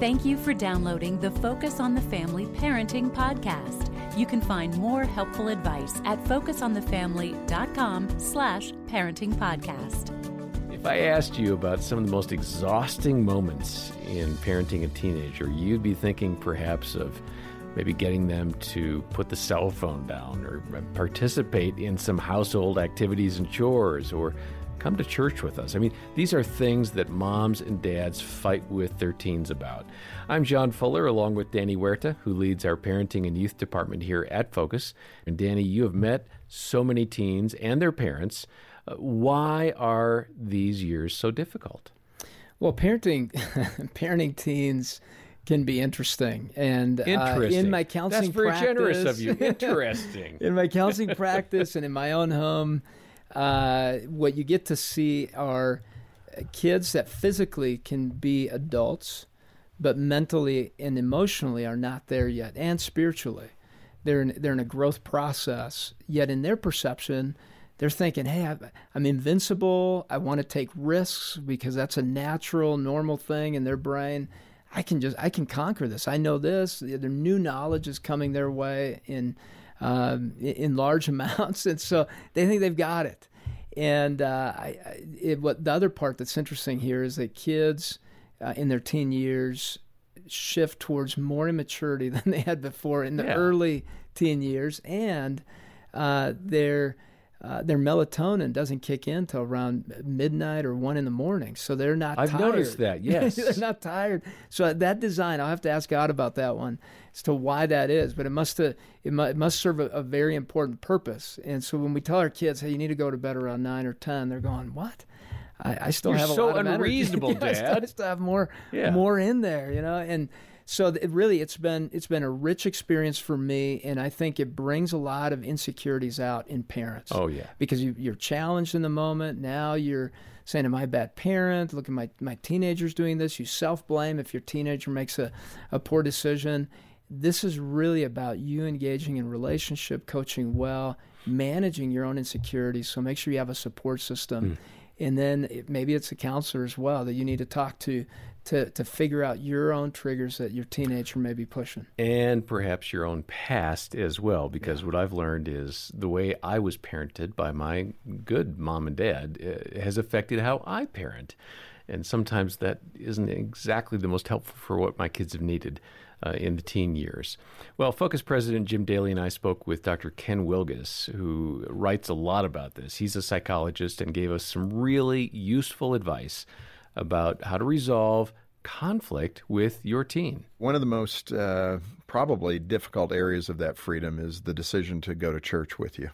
Thank you for downloading the Focus on the Family Parenting Podcast. You can find more helpful advice at focusonthefamily.com slash parenting podcast. If I asked you about some of the most exhausting moments in parenting a teenager, you'd be thinking perhaps of maybe getting them to put the cell phone down or participate in some household activities and chores or come to church with us. I mean, these are things that moms and dads fight with their teens about. I'm John Fuller, along with Danny Huerta, who leads our parenting and youth department here at Focus. And Danny, you have met so many teens and their parents. Uh, why are these years so difficult? Well, parenting, parenting teens can be interesting. And interesting. Uh, in my counseling That's very practice, generous of you. Interesting. in my counseling practice and in my own home, uh, what you get to see are kids that physically can be adults, but mentally and emotionally are not there yet, and spiritually. They're in, they're in a growth process, yet in their perception, they're thinking, hey, I'm invincible. I want to take risks because that's a natural, normal thing in their brain. I can just, I can conquer this. I know this. Their new knowledge is coming their way in um, in large amounts, and so they think they've got it. And uh, I, it, what the other part that's interesting here is that kids uh, in their teen years shift towards more immaturity than they had before in the Yeah. early teen years, and uh, their uh, their melatonin doesn't kick in till around midnight or one in the morning, so they're not. Tired. I've tired. noticed that, yes. they're not tired. So that design, I'll have to ask God about that one as to why that is. But it must uh, it, mu- it must serve a, a very important purpose. And so when we tell our kids, "Hey, you need to go to bed around nine or 10, they're going, "What?" I, I still You're have a lot of energy. unreasonable, I still- Dad. I still have more Yeah. more in there, you know. And so it really it's been it's been a rich experience for me, and I think it brings a lot of insecurities out in parents. Oh, yeah. because you, you're challenged in the moment. Now you're saying, "Am I a bad parent? Look at my my teenager's doing this." You self blame if your teenager makes a, a poor decision. This is really about you engaging in relationship coaching well, managing your own insecurities. So make sure you have a support system. Mm. And then it, maybe it's a counselor as well that you need to talk to, to to figure out your own triggers that your teenager may be pushing. and perhaps your own past as well because what i've learned is the way i was parented by my good mom and dad uh, has affected how i parent. And sometimes that isn't exactly the most helpful for what my kids have needed uh, in the teen years. Well, Focus President Jim Daly and I spoke with Dr. Ken Wilgus, who writes a lot about this. He's a psychologist and gave us some really useful advice about how to resolve conflict with your teen. One of the most uh, probably difficult areas of that freedom is the decision to go to church with you.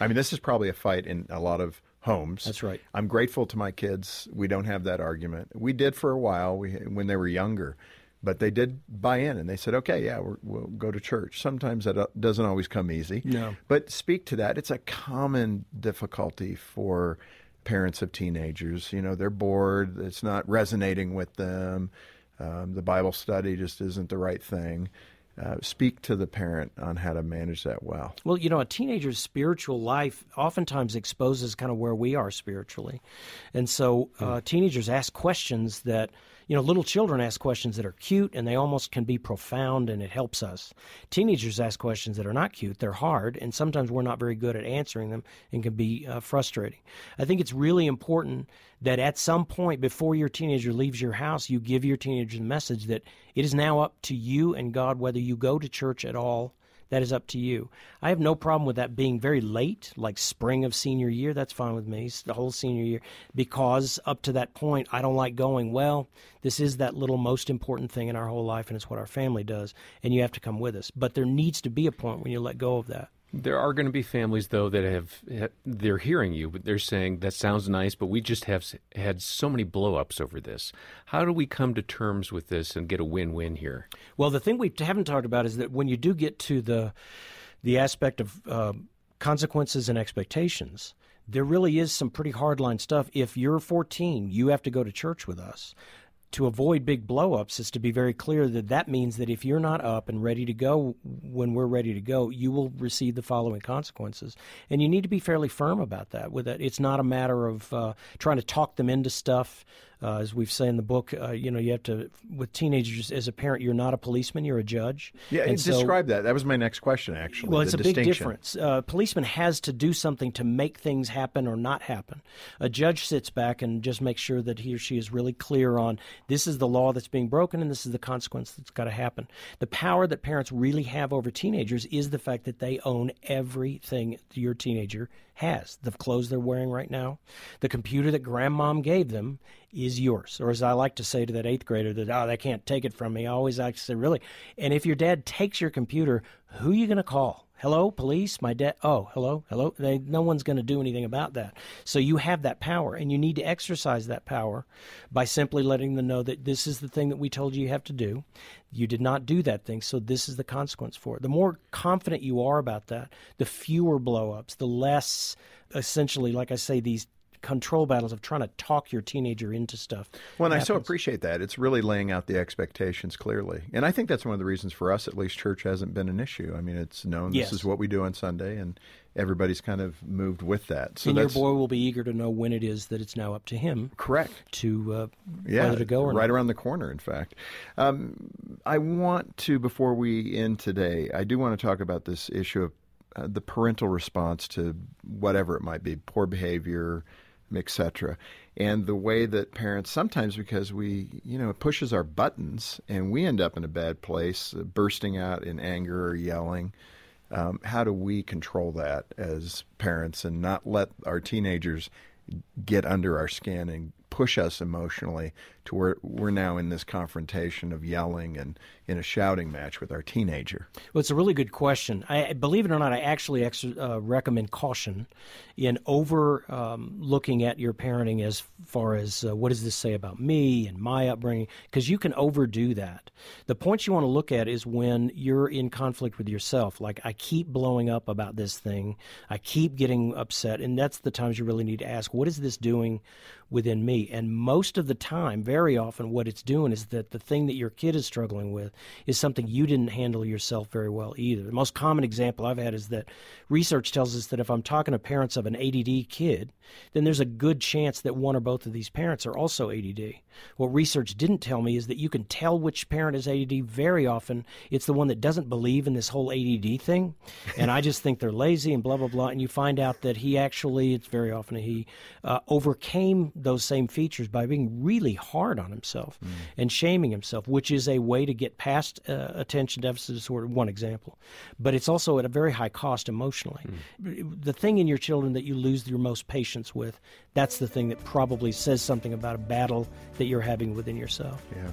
I mean, this is probably a fight in a lot of homes. That's right. I'm grateful to my kids. We don't have that argument. We did for a while we, when they were younger, but they did buy in and they said, okay, yeah, we're, we'll go to church. Sometimes that uh, doesn't always come easy. No. But speak to that. It's a common difficulty for parents of teenagers. You know, they're bored, it's not resonating with them, um, the Bible study just isn't the right thing. Uh, speak to the parent on how to manage that well. Well, you know, a teenager's spiritual life oftentimes exposes kind of where we are spiritually. And so uh, teenagers ask questions that, you know, little children ask questions that are cute and they almost can be profound and it helps us. Teenagers ask questions that are not cute, they're hard, and sometimes we're not very good at answering them and can be uh, frustrating. I think it's really important that at some point before your teenager leaves your house, you give your teenager the message that it is now up to you and God whether you go to church at all that is up to you. I have no problem with that being very late, like spring of senior year. That's fine with me, the whole senior year, because up to that point, I don't like going, well, this is that little most important thing in our whole life, and it's what our family does, and you have to come with us. But there needs to be a point when you let go of that. There are going to be families, though, that have they're hearing you, but they're saying that sounds nice, but we just have had so many blowups over this. How do we come to terms with this and get a win-win here? Well, the thing we haven't talked about is that when you do get to the the aspect of uh, consequences and expectations, there really is some pretty hardline stuff. If you're 14, you have to go to church with us. To avoid big blowups is to be very clear that that means that if you're not up and ready to go when we're ready to go, you will receive the following consequences. And you need to be fairly firm about that. With it, it's not a matter of uh, trying to talk them into stuff. Uh, as we've said in the book, uh, you know, you have to with teenagers as a parent, you're not a policeman, you're a judge. Yeah, and describe so, that. That was my next question, actually. Well, it's a big difference. Uh, a policeman has to do something to make things happen or not happen. A judge sits back and just makes sure that he or she is really clear on this is the law that's being broken and this is the consequence that's got to happen. The power that parents really have over teenagers is the fact that they own everything your teenager has. The clothes they're wearing right now, the computer that grandmom gave them is yours. Or as I like to say to that eighth grader that, oh, they can't take it from me. I always like to say, really. And if your dad takes your computer, who are you going to call? Hello, police. My dad. Oh, hello, hello. They, no one's going to do anything about that. So you have that power, and you need to exercise that power by simply letting them know that this is the thing that we told you you have to do. You did not do that thing, so this is the consequence for it. The more confident you are about that, the fewer blowups, the less essentially, like I say, these control battles of trying to talk your teenager into stuff. Well, and I so appreciate that. It's really laying out the expectations clearly. And I think that's one of the reasons for us, at least, church hasn't been an issue. I mean, it's known yes. this is what we do on Sunday, and everybody's kind of moved with that. So and your boy will be eager to know when it is that it's now up to him. Correct. To uh, yeah, whether to go or right not. around the corner. In fact, um, I want to before we end today, I do want to talk about this issue of uh, the parental response to whatever it might be, poor behavior, etc. And the way that parents sometimes because we, you know, it pushes our buttons and we end up in a bad place, uh, bursting out in anger or yelling. Um, how do we control that as parents and not let our teenagers get under our skin and push us emotionally to where we're now in this confrontation of yelling and in a shouting match with our teenager? Well, it's a really good question. I believe it or not, I actually ex- uh, recommend caution in over um, looking at your parenting as far as uh, what does this say about me and my upbringing, because you can overdo that. The point you want to look at is when you're in conflict with yourself. Like I keep blowing up about this thing, I keep getting upset, and that's the times you really need to ask, what is this doing within me? And most of the time, very often, what it's doing is that the thing that your kid is struggling with is something you didn't handle yourself very well either. The most common example I've had is that research tells us that if I'm talking to parents of an ADD kid, then there's a good chance that one or both of these parents are also ADD. What research didn't tell me is that you can tell which parent is ADD very often. It's the one that doesn't believe in this whole ADD thing, and I just think they're lazy and blah blah blah. And you find out that he actually, it's very often he uh, overcame those same features by being really hard on himself mm. and shaming himself, which is a way to get past uh, attention deficit disorder. One example, but it's also at a very high cost emotionally. Mm. The thing in your children that you lose your most patience with, that's the thing that probably says something about a battle that you're having within yourself. Yeah.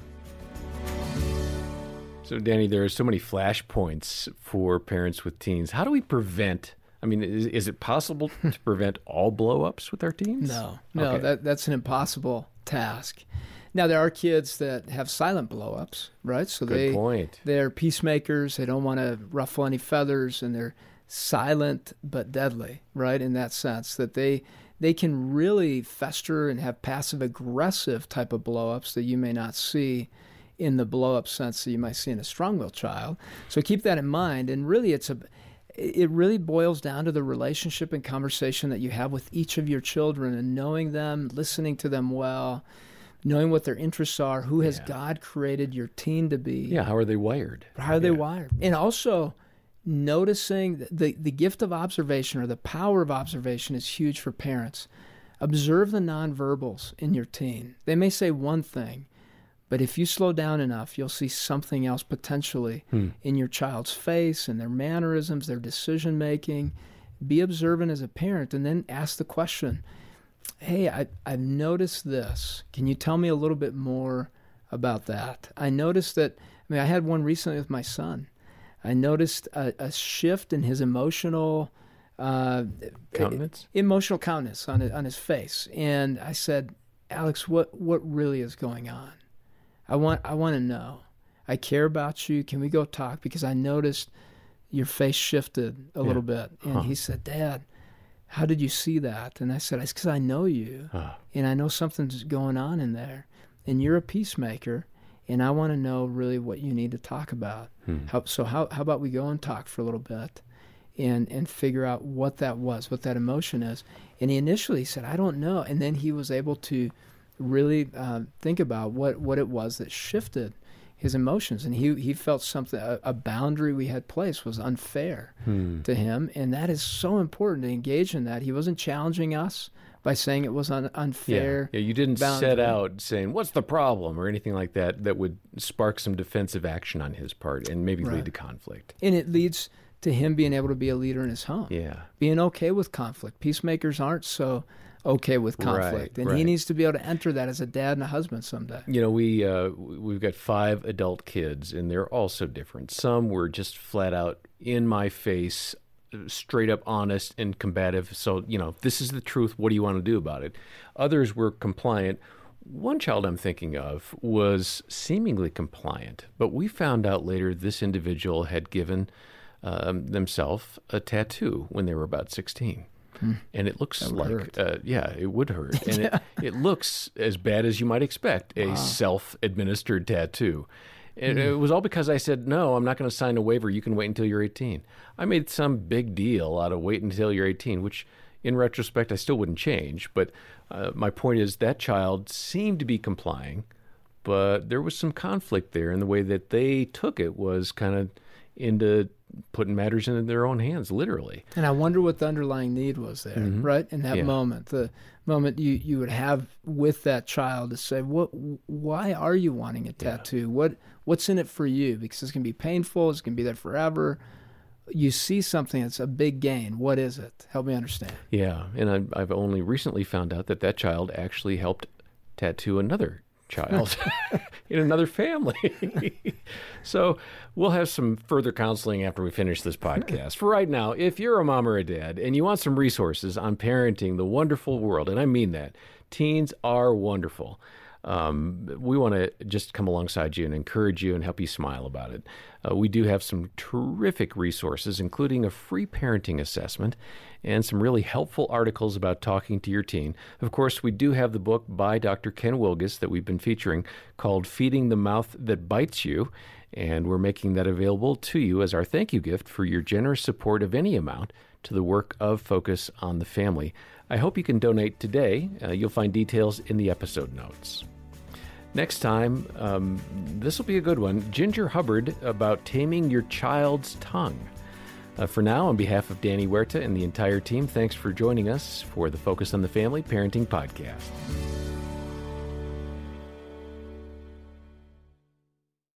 So, Danny, there are so many flashpoints for parents with teens. How do we prevent? I mean, is, is it possible to prevent all blowups with our teens? No, no, okay. that, that's an impossible task. Now there are kids that have silent blowups, right? So Good they point. they're peacemakers. They don't want to ruffle any feathers, and they're silent but deadly, right? In that sense that they they can really fester and have passive aggressive type of blowups that you may not see in the blowup sense that you might see in a strong-willed child. So keep that in mind. And really, it's a it really boils down to the relationship and conversation that you have with each of your children and knowing them, listening to them well, knowing what their interests are, who has yeah. God created your teen to be. Yeah, how are they wired? How are they wired? And also noticing the, the gift of observation or the power of observation is huge for parents. Observe the nonverbals in your teen. They may say one thing, but if you slow down enough, you'll see something else potentially hmm. in your child's face and their mannerisms, their decision making. Be observant as a parent and then ask the question Hey, I, I've noticed this. Can you tell me a little bit more about that? I noticed that, I mean, I had one recently with my son I noticed a, a shift in his emotional uh, countenance, emotional countenance on his, on his face, and I said, "Alex, what what really is going on? I want I want to know. I care about you. Can we go talk? Because I noticed your face shifted a yeah. little bit." And huh. he said, "Dad." How did you see that? And I said, It's because I know you, huh. and I know something's going on in there, and you're a peacemaker, and I want to know really what you need to talk about. Hmm. How, so how how about we go and talk for a little bit, and and figure out what that was, what that emotion is. And he initially said, I don't know, and then he was able to really uh, think about what, what it was that shifted his emotions. And he, he felt something, a, a boundary we had placed was unfair Hmm. to him. And that is so important to engage in that. He wasn't challenging us by saying it was un- unfair. Yeah. yeah, you didn't set out saying what's the problem or anything like that that would spark some defensive action on his part and maybe lead to conflict. And it leads to him being able to be a leader in his home. Yeah. being okay with conflict. Peacemakers aren't so okay with conflict, and he needs to be able to enter that as a dad and a husband someday. You know, we uh, we've got five adult kids, and they're all so different. Some were just flat out in my face, straight up honest and combative. So you know, this is the truth. What do you want to do about it? Others were compliant. One child I'm thinking of was seemingly compliant, but we found out later this individual had given um, themselves a tattoo when they were about 16. And it looks like, uh, yeah, it would hurt. And it, it looks as bad as you might expect a self administered tattoo. And it was all because I said, no, I'm not going to sign a waiver. You can wait until you're 18. I made some big deal out of wait until you're 18, which in retrospect, I still wouldn't change. But uh, my point is that child seemed to be complying, but there was some conflict there. And the way that they took it was kind of into putting matters into their own hands, literally. And I wonder what the underlying need was there, mm-hmm. right? In that Yeah. moment, the moment you, you would have with that child to say, "What? Why are you wanting a tattoo? What What's in it for you? Because it's going to be painful. It's going to be there forever." You see something that's a big gain. What is it? Help me understand. Yeah, and I've, I've only recently found out that that child actually helped tattoo another child in another family. so we'll have some further counseling after we finish this podcast. For right now, if you're a mom or a dad and you want some resources on parenting the wonderful world, and I mean that, teens are wonderful. Um, we want to just come alongside you and encourage you and help you smile about it. Uh, we do have some terrific resources, including a free parenting assessment and some really helpful articles about talking to your teen. Of course, we do have the book by Dr. Ken Wilgus that we've been featuring called Feeding the Mouth That Bites You. And we're making that available to you as our thank you gift for your generous support of any amount to the work of Focus on the Family. I hope you can donate today. Uh, you'll find details in the episode notes. Next time, um, this will be a good one Ginger Hubbard about taming your child's tongue. Uh, for now, on behalf of Danny Huerta and the entire team, thanks for joining us for the Focus on the Family Parenting Podcast.